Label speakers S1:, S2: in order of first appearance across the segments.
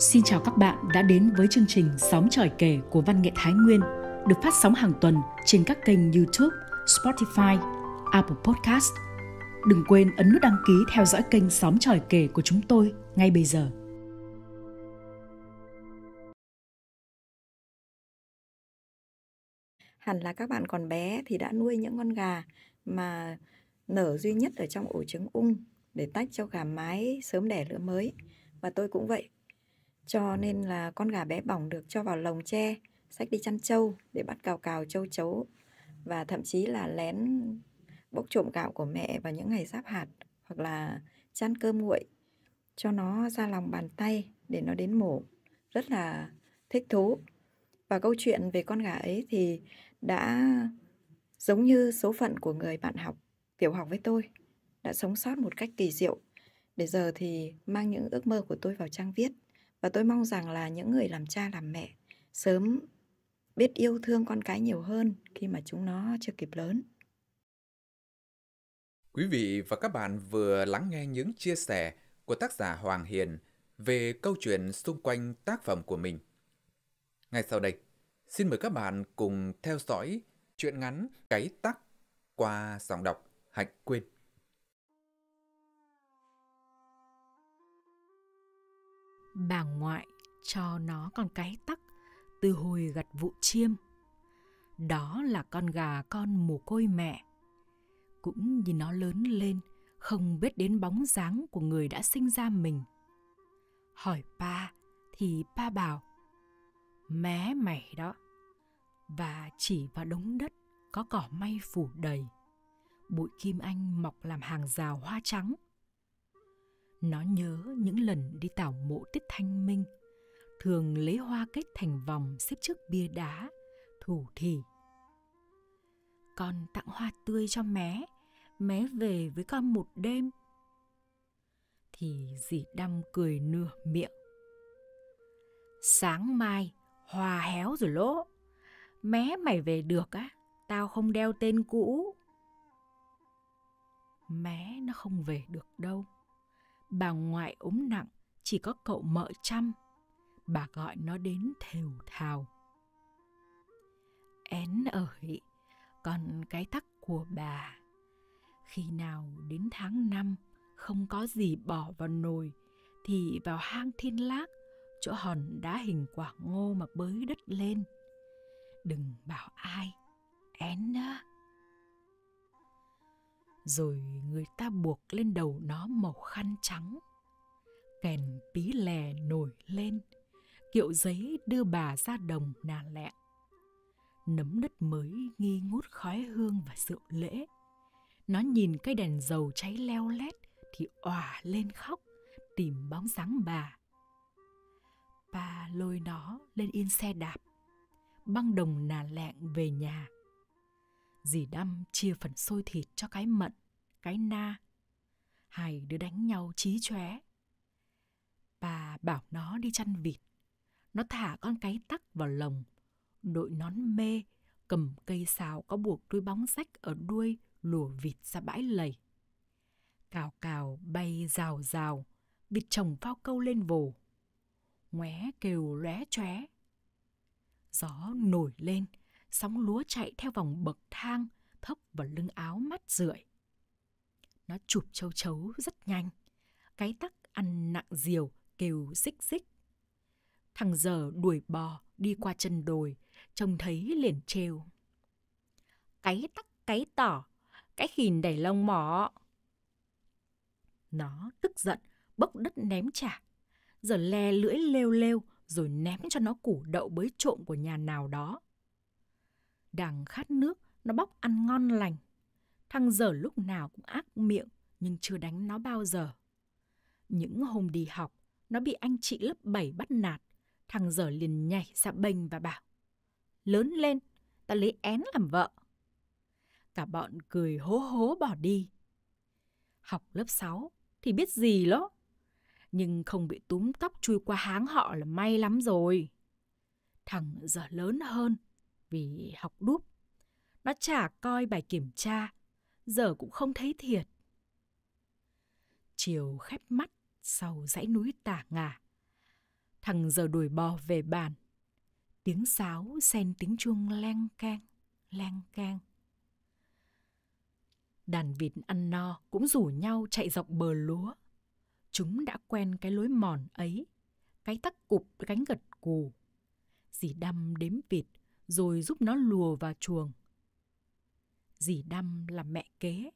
S1: Xin chào các bạn đã đến với chương trình Sóng tròi kể của Văn nghệ Thái Nguyên được phát sóng hàng tuần trên các kênh YouTube, Spotify, Apple Podcast. Đừng quên ấn nút đăng ký theo dõi kênh Sóng tròi kể của chúng tôi ngay bây giờ.
S2: Hẳn là các bạn còn bé thì đã nuôi những con gà mà nở duy nhất ở trong ổ trứng ung để tách cho gà mái sớm đẻ lứa mới. Và tôi cũng vậy. Cho nên là con gà bé bỏng được cho vào lồng tre, sách đi chăn trâu để bắt cào cào châu chấu và thậm chí là lén bốc trộm gạo của mẹ vào những ngày giáp hạt hoặc là chăn cơm nguội cho nó ra lòng bàn tay để nó đến mổ. Rất là thích thú. Và câu chuyện về con gà ấy thì đã giống như số phận của người bạn học tiểu học với tôi đã sống sót một cách kỳ diệu để giờ thì mang những ước mơ của tôi vào trang viết và tôi mong rằng là những người làm cha làm mẹ sớm biết yêu thương con cái nhiều hơn khi mà chúng nó chưa kịp lớn.
S3: Quý vị và các bạn vừa lắng nghe những chia sẻ của tác giả Hoàng Hiền về câu chuyện xung quanh tác phẩm của mình. Ngay sau đây, xin mời các bạn cùng theo dõi chuyện ngắn Cái Tắc qua giọng đọc Hạnh Quyên.
S1: Bà ngoại cho nó con cái tắc từ hồi gặt vụ chiêm. Đó là con gà con mồ côi mẹ. Cũng nhìn nó lớn lên, không biết đến bóng dáng của người đã sinh ra mình. Hỏi ba thì ba bảo, mé mày đó. Và chỉ vào đống đất có cỏ may phủ đầy. Bụi kim anh mọc làm hàng rào hoa trắng. Nó nhớ những lần đi tảo mộ tiết thanh minh – thường lấy hoa kết thành vòng xếp trước bia đá, thủ thỉ. Con tặng hoa tươi cho mé, mé về với con một đêm. Thì dì đăm cười nửa miệng. Sáng mai, hoa héo rồi lỗ. Mé mày về được á, tao không đeo tên cũ. Mé nó không về được đâu. Bà ngoại ốm nặng, chỉ có cậu mợ chăm bà gọi nó đến thều thào. Én ơi, còn cái tắc của bà. Khi nào đến tháng năm không có gì bỏ vào nồi thì vào hang thiên lác chỗ hòn đá hình quả ngô mà bới đất lên. Đừng bảo ai, én á. Rồi người ta buộc lên đầu nó màu khăn trắng. Kèn pí lè nổi lên – kiệu giấy đưa bà ra đồng nà lẹ. Nấm đất mới nghi ngút khói hương và rượu lễ. Nó nhìn cây đèn dầu cháy leo lét thì òa lên khóc, tìm bóng dáng bà. Bà lôi nó lên yên xe đạp, băng đồng nà lẹng về nhà. Dì đâm chia phần xôi thịt cho cái mận, cái na. Hai đứa đánh nhau chí chóe. Bà bảo nó đi chăn vịt nó thả con cái tắc vào lồng, đội nón mê, cầm cây xào có buộc đuôi bóng rách ở đuôi lùa vịt ra bãi lầy. Cào cào bay rào rào, vịt chồng phao câu lên vồ. Ngoé kêu lóe chóe. Gió nổi lên, sóng lúa chạy theo vòng bậc thang, thấp vào lưng áo mắt rượi. Nó chụp châu chấu rất nhanh. Cái tắc ăn nặng diều kêu xích xích. Thằng giờ đuổi bò đi qua chân đồi, trông thấy liền trêu. Cái tắc cái tỏ, cái khìn đẩy lông mỏ. Nó tức giận, bốc đất ném trả. Giờ le lưỡi lêu lêu rồi ném cho nó củ đậu bới trộm của nhà nào đó. Đang khát nước, nó bóc ăn ngon lành. Thằng dở lúc nào cũng ác miệng nhưng chưa đánh nó bao giờ. Những hôm đi học, nó bị anh chị lớp 7 bắt nạt. Thằng dở liền nhảy ra bênh và bảo Lớn lên, ta lấy én làm vợ. Cả bọn cười hố hố bỏ đi. Học lớp 6 thì biết gì lắm. Nhưng không bị túm tóc chui qua háng họ là may lắm rồi. Thằng giờ lớn hơn vì học đúp. Nó chả coi bài kiểm tra, giờ cũng không thấy thiệt. Chiều khép mắt sau dãy núi tả ngả, Thằng giờ đuổi bò về bàn. Tiếng sáo xen tiếng chuông leng keng, leng keng. Đàn vịt ăn no cũng rủ nhau chạy dọc bờ lúa. Chúng đã quen cái lối mòn ấy, cái tắc cụp cánh gật cù. Dì đâm đếm vịt rồi giúp nó lùa vào chuồng. Dì đâm là mẹ kế,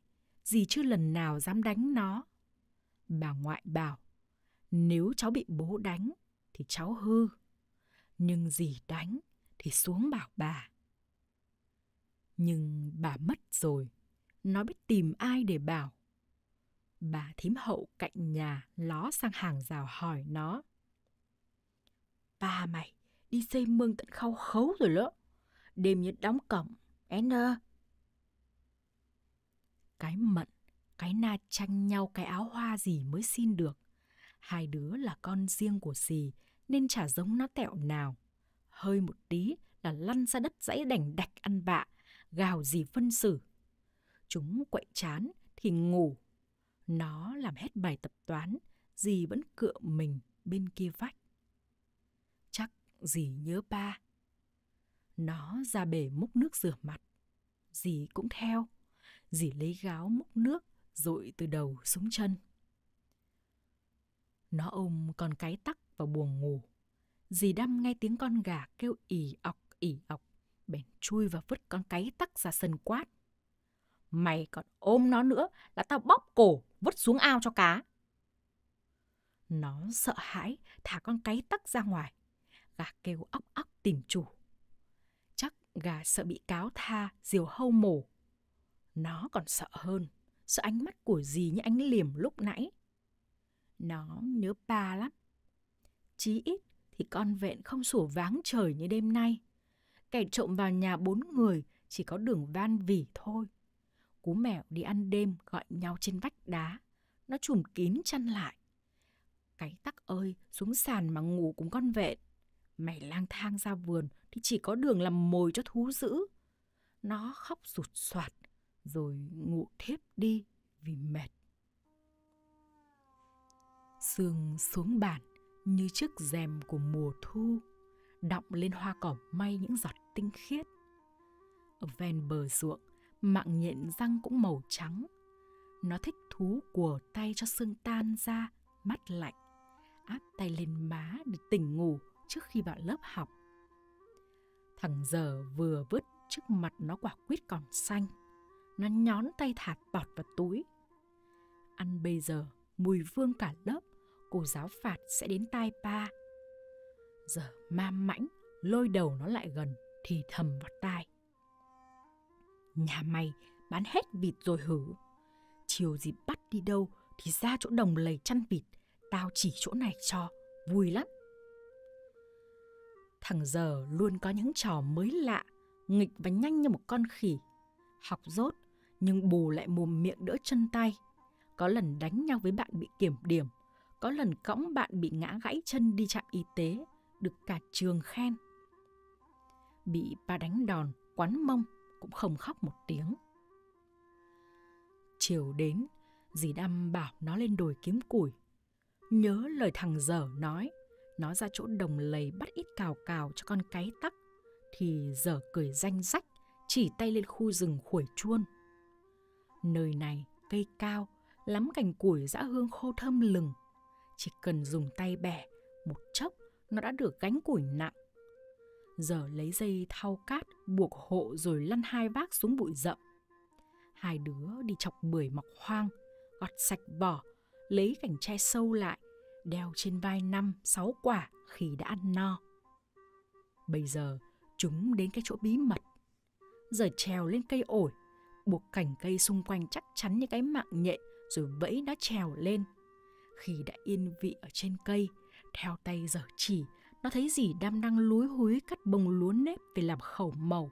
S1: dì chưa lần nào dám đánh nó. Bà ngoại bảo, nếu cháu bị bố đánh thì cháu hư. Nhưng dì đánh thì xuống bảo bà. Nhưng bà mất rồi, nó biết tìm ai để bảo. Bà thím hậu cạnh nhà ló sang hàng rào hỏi nó. Ba mày đi xây mương tận khâu khấu rồi lỡ. Đêm như đóng cổng, én ơ. Cái mận, cái na tranh nhau cái áo hoa gì mới xin được. Hai đứa là con riêng của dì nên chả giống nó tẹo nào. Hơi một tí là lăn ra đất dãy đành đạch ăn bạ, gào gì phân xử. Chúng quậy chán thì ngủ. Nó làm hết bài tập toán, dì vẫn cựa mình bên kia vách. Chắc dì nhớ ba. Nó ra bể múc nước rửa mặt. Dì cũng theo. Dì lấy gáo múc nước dội từ đầu xuống chân. Nó ôm con cái tắc vào buồng ngủ. Dì đâm nghe tiếng con gà kêu ỉ ọc ỉ ọc, bèn chui và vứt con cái tắc ra sân quát. Mày còn ôm nó nữa là tao bóp cổ vứt xuống ao cho cá. Nó sợ hãi thả con cái tắc ra ngoài. Gà kêu óc óc tìm chủ. Gà sợ bị cáo tha diều hâu mổ. Nó còn sợ hơn, sợ ánh mắt của dì như ánh liềm lúc nãy. Nó nhớ ba lắm. Chí ít thì con vẹn không sủa váng trời như đêm nay. Kẻ trộm vào nhà bốn người chỉ có đường van vỉ thôi. Cú mèo đi ăn đêm gọi nhau trên vách đá. Nó trùm kín chăn lại. Cái tắc ơi, xuống sàn mà ngủ cùng con vẹn. Mày lang thang ra vườn thì chỉ có đường làm mồi cho thú dữ. Nó khóc rụt soạt rồi ngủ thiếp đi vì mệt. Sương xuống bàn như chiếc rèm của mùa thu, đọng lên hoa cỏ may những giọt tinh khiết. Ở ven bờ ruộng, mạng nhện răng cũng màu trắng. Nó thích thú của tay cho sương tan ra, mắt lạnh, áp tay lên má để tỉnh ngủ trước khi vào lớp học. Thằng giờ vừa vứt trước mặt nó quả quýt còn xanh. Nó nhón tay thạt bọt vào túi. Ăn bây giờ, mùi vương cả lớp, cô giáo phạt sẽ đến tai pa. Giờ ma mãnh, lôi đầu nó lại gần, thì thầm vào tai. Nhà mày bán hết vịt rồi hử. Chiều gì bắt đi đâu thì ra chỗ đồng lầy chăn vịt, tao chỉ chỗ này cho, vui lắm. Thằng giờ luôn có những trò mới lạ, nghịch và nhanh như một con khỉ. Học dốt, nhưng bù lại mồm miệng đỡ chân tay. Có lần đánh nhau với bạn bị kiểm điểm, có lần cõng bạn bị ngã gãy chân đi trạm y tế, được cả trường khen. Bị ba đánh đòn, quắn mông, cũng không khóc một tiếng. Chiều đến, dì Đăm bảo nó lên đồi kiếm củi. Nhớ lời thằng dở nói, nó ra chỗ đồng lầy bắt ít cào cào cho con cái tắc, thì dở cười danh rách, chỉ tay lên khu rừng khuổi chuôn. Nơi này cây cao, lắm cành củi dã hương khô thơm lừng. Chỉ cần dùng tay bẻ, một chốc nó đã được gánh củi nặng. Giờ lấy dây thau cát buộc hộ rồi lăn hai vác xuống bụi rậm. Hai đứa đi chọc bưởi mọc hoang, gọt sạch vỏ, lấy cành tre sâu lại, đeo trên vai năm sáu quả khi đã ăn no. Bây giờ chúng đến cái chỗ bí mật. Giờ trèo lên cây ổi, buộc cành cây xung quanh chắc chắn như cái mạng nhện rồi vẫy nó trèo lên. Khi đã yên vị ở trên cây, theo tay giở chỉ, nó thấy dì đam đang lúi húi cắt bông lúa nếp về làm khẩu màu.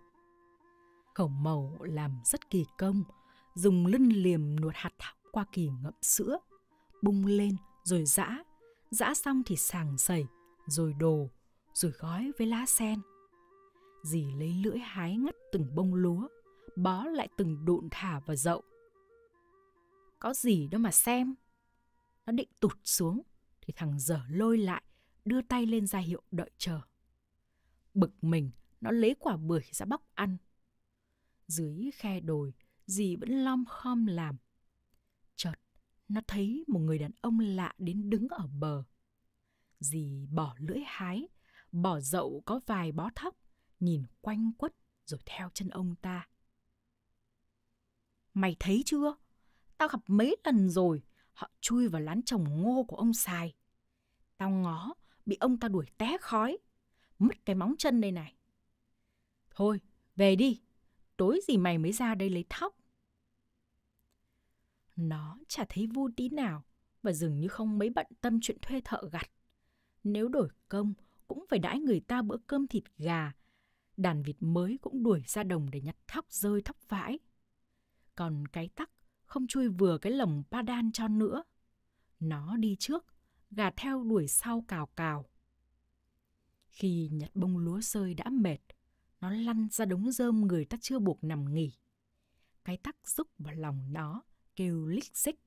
S1: Khẩu màu làm rất kỳ công, dùng lân liềm nuột hạt thóc qua kỳ ngậm sữa, bung lên rồi giã, giã xong thì sàng sẩy, rồi đồ, rồi gói với lá sen. Dì lấy lưỡi hái ngắt từng bông lúa, bó lại từng đụn thả vào dậu. Có gì đâu mà xem. Nó định tụt xuống, thì thằng dở lôi lại, đưa tay lên ra hiệu đợi chờ. Bực mình, nó lấy quả bưởi ra bóc ăn. Dưới khe đồi, dì vẫn lom khom làm. Nó thấy một người đàn ông lạ đến đứng ở bờ. Dì bỏ lưỡi hái, bỏ dậu có vài bó thóc, nhìn quanh quất rồi theo chân ông ta. Mày thấy chưa? Tao gặp mấy lần rồi, họ chui vào lán trồng ngô của ông xài. Tao ngó, bị ông ta đuổi té khói, mất cái móng chân đây này. Thôi, về đi, tối gì mày mới ra đây lấy thóc. Nó chả thấy vui tí nào và dường như không mấy bận tâm chuyện thuê thợ gặt. Nếu đổi công, cũng phải đãi người ta bữa cơm thịt gà. Đàn vịt mới cũng đuổi ra đồng để nhặt thóc rơi thóc vãi. Còn cái tắc không chui vừa cái lồng ba đan cho nữa. Nó đi trước, gà theo đuổi sau cào cào. Khi nhặt bông lúa rơi đã mệt, nó lăn ra đống rơm người ta chưa buộc nằm nghỉ. Cái tắc rúc vào lòng nó, kêu lích xích.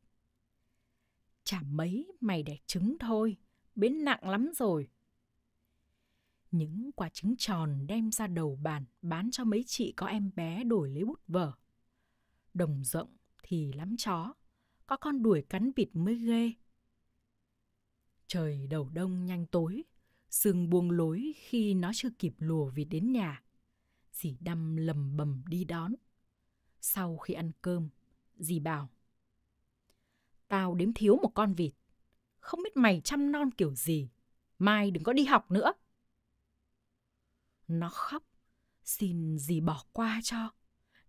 S1: Chả mấy mày đẻ trứng thôi, biến nặng lắm rồi. Những quả trứng tròn đem ra đầu bàn bán cho mấy chị có em bé đổi lấy bút vở. Đồng rộng thì lắm chó, có con đuổi cắn vịt mới ghê. Trời đầu đông nhanh tối, sương buông lối khi nó chưa kịp lùa vịt đến nhà. Dì đâm lầm bầm đi đón. Sau khi ăn cơm, dì bảo. Tao đếm thiếu một con vịt. Không biết mày chăm non kiểu gì. Mai đừng có đi học nữa. Nó khóc, xin gì bỏ qua cho,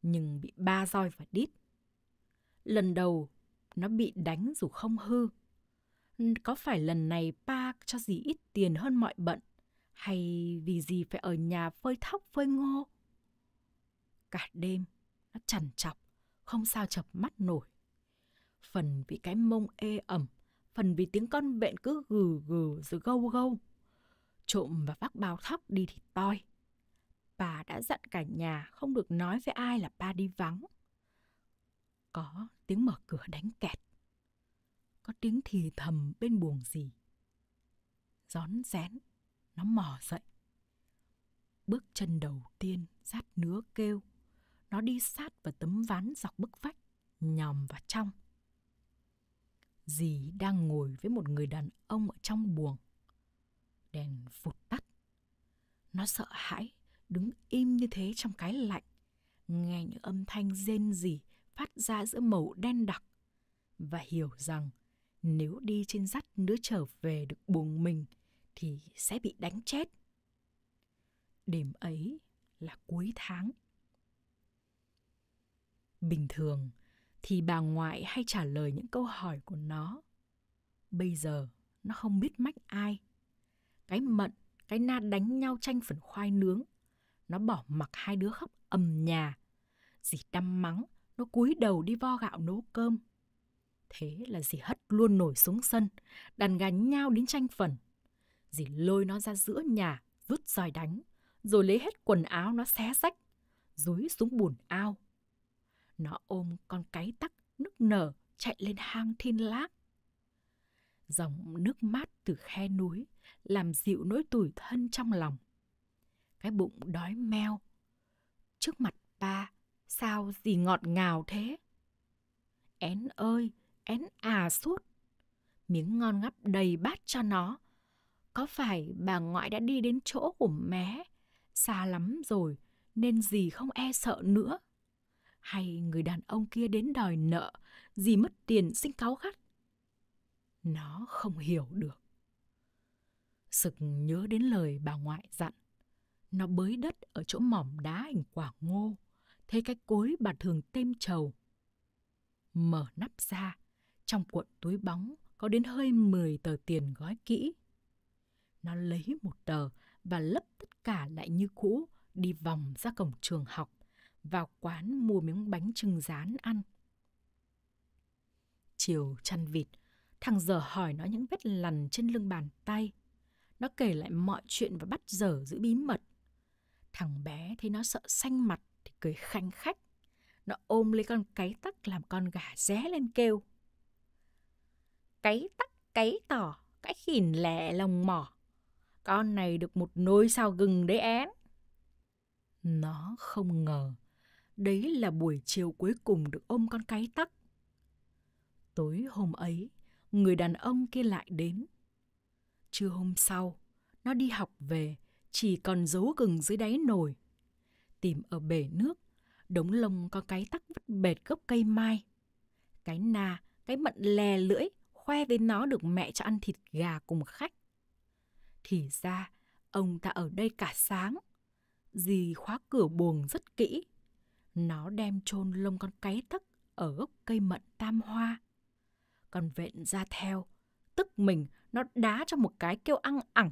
S1: nhưng bị ba roi và đít. Lần đầu, nó bị đánh dù không hư. Có phải lần này ba cho gì ít tiền hơn mọi bận, hay vì gì phải ở nhà phơi thóc phơi ngô? Cả đêm, nó chằn chọc, không sao chập mắt nổi. Phần vì cái mông ê ẩm, phần vì tiếng con bệnh cứ gừ gừ rồi gâu gâu. Trộm và vác bao thóc đi thì toi. Bà đã dặn cả nhà không được nói với ai là ba đi vắng. Có tiếng mở cửa đánh kẹt. Có tiếng thì thầm bên buồng gì. Gión rén, nó mò dậy. Bước chân đầu tiên rát nứa kêu. Nó đi sát vào tấm ván dọc bức vách, nhòm vào trong. Dì đang ngồi với một người đàn ông ở trong buồng. Đèn vụt tắt. Nó sợ hãi, đứng im như thế trong cái lạnh. Nghe những âm thanh rên rỉ phát ra giữa màu đen đặc. Và hiểu rằng nếu đi trên dắt đứa trở về được buồng mình thì sẽ bị đánh chết. Đêm ấy là cuối tháng. Bình thường, thì bà ngoại hay trả lời những câu hỏi của nó. Bây giờ nó không biết mách ai. Cái mận, cái na đánh nhau tranh phần khoai nướng. Nó bỏ mặc hai đứa khóc ầm nhà. Dì đăm mắng, nó cúi đầu đi vo gạo nấu cơm. Thế là dì hất luôn nổi xuống sân, đàn gà nhau đến tranh phần. Dì lôi nó ra giữa nhà, rút roi đánh, rồi lấy hết quần áo nó xé rách, dúi xuống bùn ao. Nó ôm con cái tắc nức nở chạy lên hang thiên lác. Dòng nước mát từ khe núi làm dịu nỗi tủi thân trong lòng. Cái bụng đói meo. Trước mặt ba, sao gì ngọt ngào thế? Én ơi, én à suốt. Miếng ngon ngắp đầy bát cho nó. Có phải bà ngoại đã đi đến chỗ của mé? Xa lắm rồi, nên gì không e sợ nữa hay người đàn ông kia đến đòi nợ, gì mất tiền sinh cáu gắt. Nó không hiểu được. Sực nhớ đến lời bà ngoại dặn. Nó bới đất ở chỗ mỏm đá hình quả ngô, thấy cái cối bà thường têm trầu. Mở nắp ra, trong cuộn túi bóng có đến hơi 10 tờ tiền gói kỹ. Nó lấy một tờ và lấp tất cả lại như cũ, đi vòng ra cổng trường học vào quán mua miếng bánh trưng rán ăn. Chiều chăn vịt, thằng giờ hỏi nó những vết lằn trên lưng bàn tay. Nó kể lại mọi chuyện và bắt dở giữ bí mật. Thằng bé thấy nó sợ xanh mặt thì cười khanh khách. Nó ôm lấy con cái tắc làm con gà ré lên kêu. Cái tắc, cái tỏ, cái khỉn lẹ lòng mỏ. Con này được một nồi sao gừng đấy én. Nó không ngờ, đấy là buổi chiều cuối cùng được ôm con cái tắc. Tối hôm ấy, người đàn ông kia lại đến. Trưa hôm sau, nó đi học về, chỉ còn dấu gừng dưới đáy nồi. Tìm ở bể nước, đống lông có cái tắc vứt bệt gốc cây mai. Cái na, cái mận lè lưỡi, khoe với nó được mẹ cho ăn thịt gà cùng khách. Thì ra, ông ta ở đây cả sáng. Dì khóa cửa buồng rất kỹ. Nó đem chôn lông con cái tắc ở gốc cây mận tam hoa. Còn vện ra theo, tức mình nó đá cho một cái kêu ăn ẳng.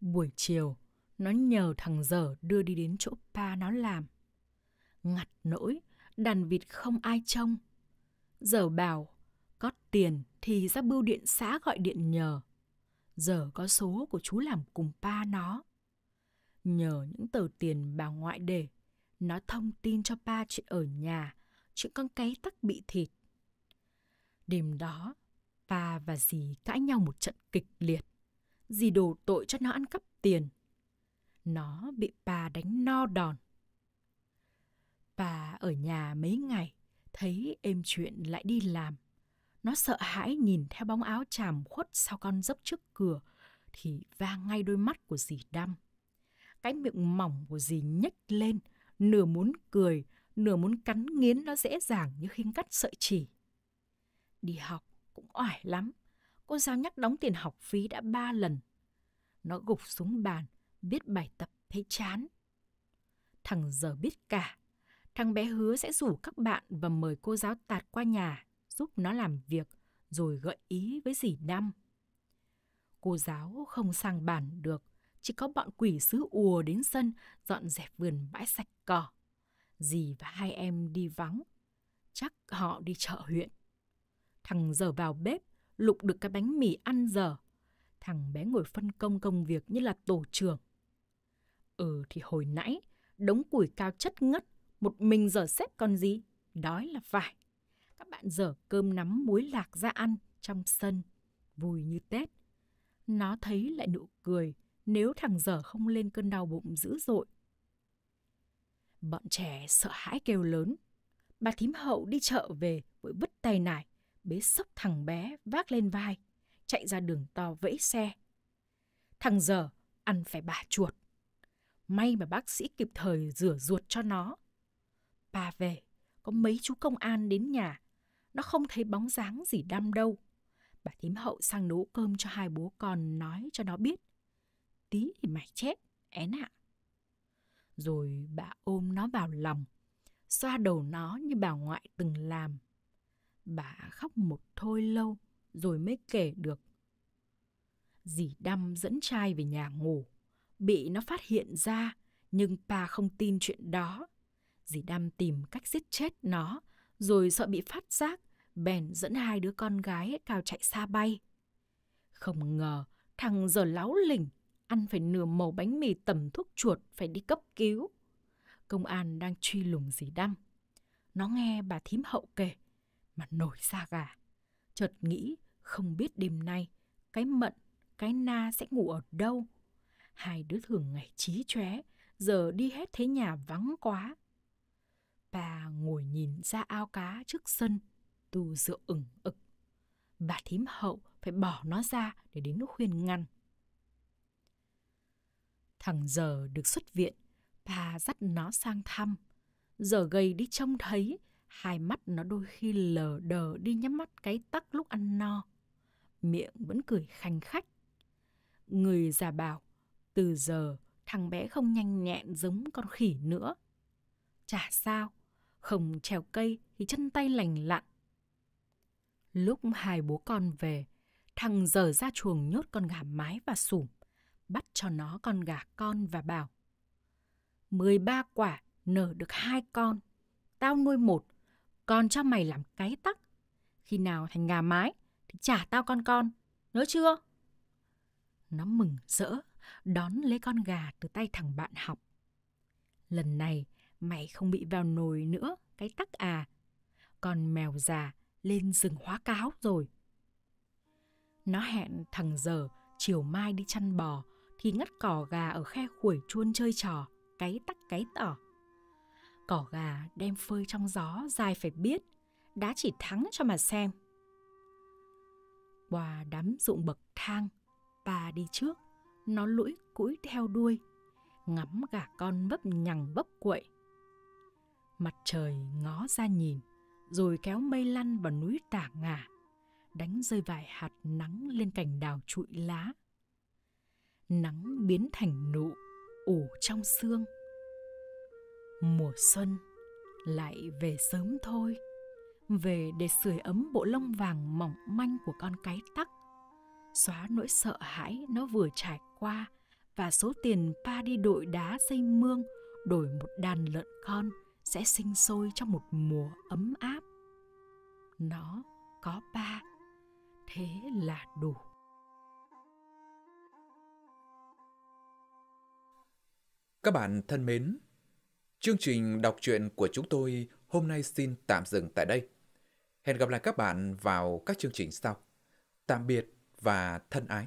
S1: Buổi chiều, nó nhờ thằng dở đưa đi đến chỗ pa nó làm. Ngặt nỗi, đàn vịt không ai trông. Giờ bảo, có tiền thì ra bưu điện xã gọi điện nhờ. Giờ có số của chú làm cùng pa nó. Nhờ những tờ tiền bà ngoại để, nó thông tin cho ba chuyện ở nhà, chuyện con cái tắc bị thịt. Đêm đó, ba và dì cãi nhau một trận kịch liệt. Dì đổ tội cho nó ăn cắp tiền. Nó bị ba đánh no đòn. Bà ở nhà mấy ngày, thấy êm chuyện lại đi làm. Nó sợ hãi nhìn theo bóng áo chàm khuất sau con dốc trước cửa thì va ngay đôi mắt của dì đăm. Cái miệng mỏng của dì nhếch lên, nửa muốn cười, nửa muốn cắn nghiến nó dễ dàng như khi cắt sợi chỉ. Đi học cũng oải lắm. Cô giáo nhắc đóng tiền học phí đã ba lần. Nó gục xuống bàn, biết bài tập thấy chán. Thằng giờ biết cả. Thằng bé hứa sẽ rủ các bạn và mời cô giáo tạt qua nhà giúp nó làm việc rồi gợi ý với dì Năm. Cô giáo không sang bàn được, chỉ có bọn quỷ sứ ùa đến sân dọn dẹp vườn bãi sạch cỏ. Dì và hai em đi vắng, chắc họ đi chợ huyện. Thằng giờ vào bếp, lục được cái bánh mì ăn giờ. Thằng bé ngồi phân công công việc như là tổ trưởng. Ừ thì hồi nãy, đống củi cao chất ngất, một mình giờ xếp con gì, đói là phải. Các bạn dở cơm nắm muối lạc ra ăn trong sân, vui như Tết. Nó thấy lại nụ cười nếu thằng dở không lên cơn đau bụng dữ dội. Bọn trẻ sợ hãi kêu lớn. Bà thím hậu đi chợ về vội vứt tay nải, bế sốc thằng bé vác lên vai, chạy ra đường to vẫy xe. Thằng giờ ăn phải bà chuột. May mà bác sĩ kịp thời rửa ruột cho nó. Bà về, có mấy chú công an đến nhà. Nó không thấy bóng dáng gì đam đâu. Bà thím hậu sang nấu cơm cho hai bố con nói cho nó biết. Tí thì mày chết, én ạ. Rồi bà ôm nó vào lòng, xoa đầu nó như bà ngoại từng làm. Bà khóc một thôi lâu rồi mới kể được. Dì Đăm dẫn trai về nhà ngủ, bị nó phát hiện ra nhưng bà không tin chuyện đó. Dì Đăm tìm cách giết chết nó rồi sợ bị phát giác bèn dẫn hai đứa con gái cao chạy xa bay. Không ngờ thằng giờ láo lỉnh ăn phải nửa màu bánh mì tẩm thuốc chuột phải đi cấp cứu. Công an đang truy lùng dì Đăm. Nó nghe bà thím hậu kể mà nổi da gà. Chợt nghĩ không biết đêm nay cái mận, cái na sẽ ngủ ở đâu. Hai đứa thường ngày trí chóe, giờ đi hết thế nhà vắng quá. Bà ngồi nhìn ra ao cá trước sân, tu rượu ửng ực. Bà thím hậu phải bỏ nó ra để đến khuyên ngăn. Thằng giờ được xuất viện, bà dắt nó sang thăm. Giờ gầy đi trông thấy Hai mắt nó đôi khi lờ đờ đi nhắm mắt cái tắc lúc ăn no. Miệng vẫn cười khanh khách. Người già bảo, từ giờ thằng bé không nhanh nhẹn giống con khỉ nữa. Chả sao, không trèo cây thì chân tay lành lặn. Lúc hai bố con về, thằng dở ra chuồng nhốt con gà mái và sủng bắt cho nó con gà con và bảo. 13 quả nở được hai con, tao nuôi một còn cho mày làm cái tắc. Khi nào thành gà mái thì trả tao con con, nhớ chưa? Nó mừng rỡ, đón lấy con gà từ tay thằng bạn học. Lần này mày không bị vào nồi nữa, cái tắc à. Còn mèo già lên rừng hóa cáo rồi. Nó hẹn thằng giờ chiều mai đi chăn bò thì ngắt cỏ gà ở khe khuổi chuôn chơi trò, cái tắc cái tỏ. Cỏ gà đem phơi trong gió dài phải biết, đã chỉ thắng cho mà xem. Qua đám dụng bậc thang, bà đi trước, nó lũi cũi theo đuôi, ngắm gà con bấp nhằng bấp quậy. Mặt trời ngó ra nhìn, rồi kéo mây lăn vào núi tả ngả, đánh rơi vài hạt nắng lên cành đào trụi lá. Nắng biến thành nụ, ủ trong xương. Mùa xuân lại về sớm thôi, về để sưởi ấm bộ lông vàng mỏng manh của con cái tắc, xóa nỗi sợ hãi nó vừa trải qua và số tiền pa đi đội đá xây mương đổi một đàn lợn con sẽ sinh sôi trong một mùa ấm áp. Nó có ba, thế là đủ.
S3: Các bạn thân mến, chương trình đọc truyện của chúng tôi hôm nay xin tạm dừng tại đây. Hẹn gặp lại các bạn vào các chương trình sau. Tạm biệt và thân ái.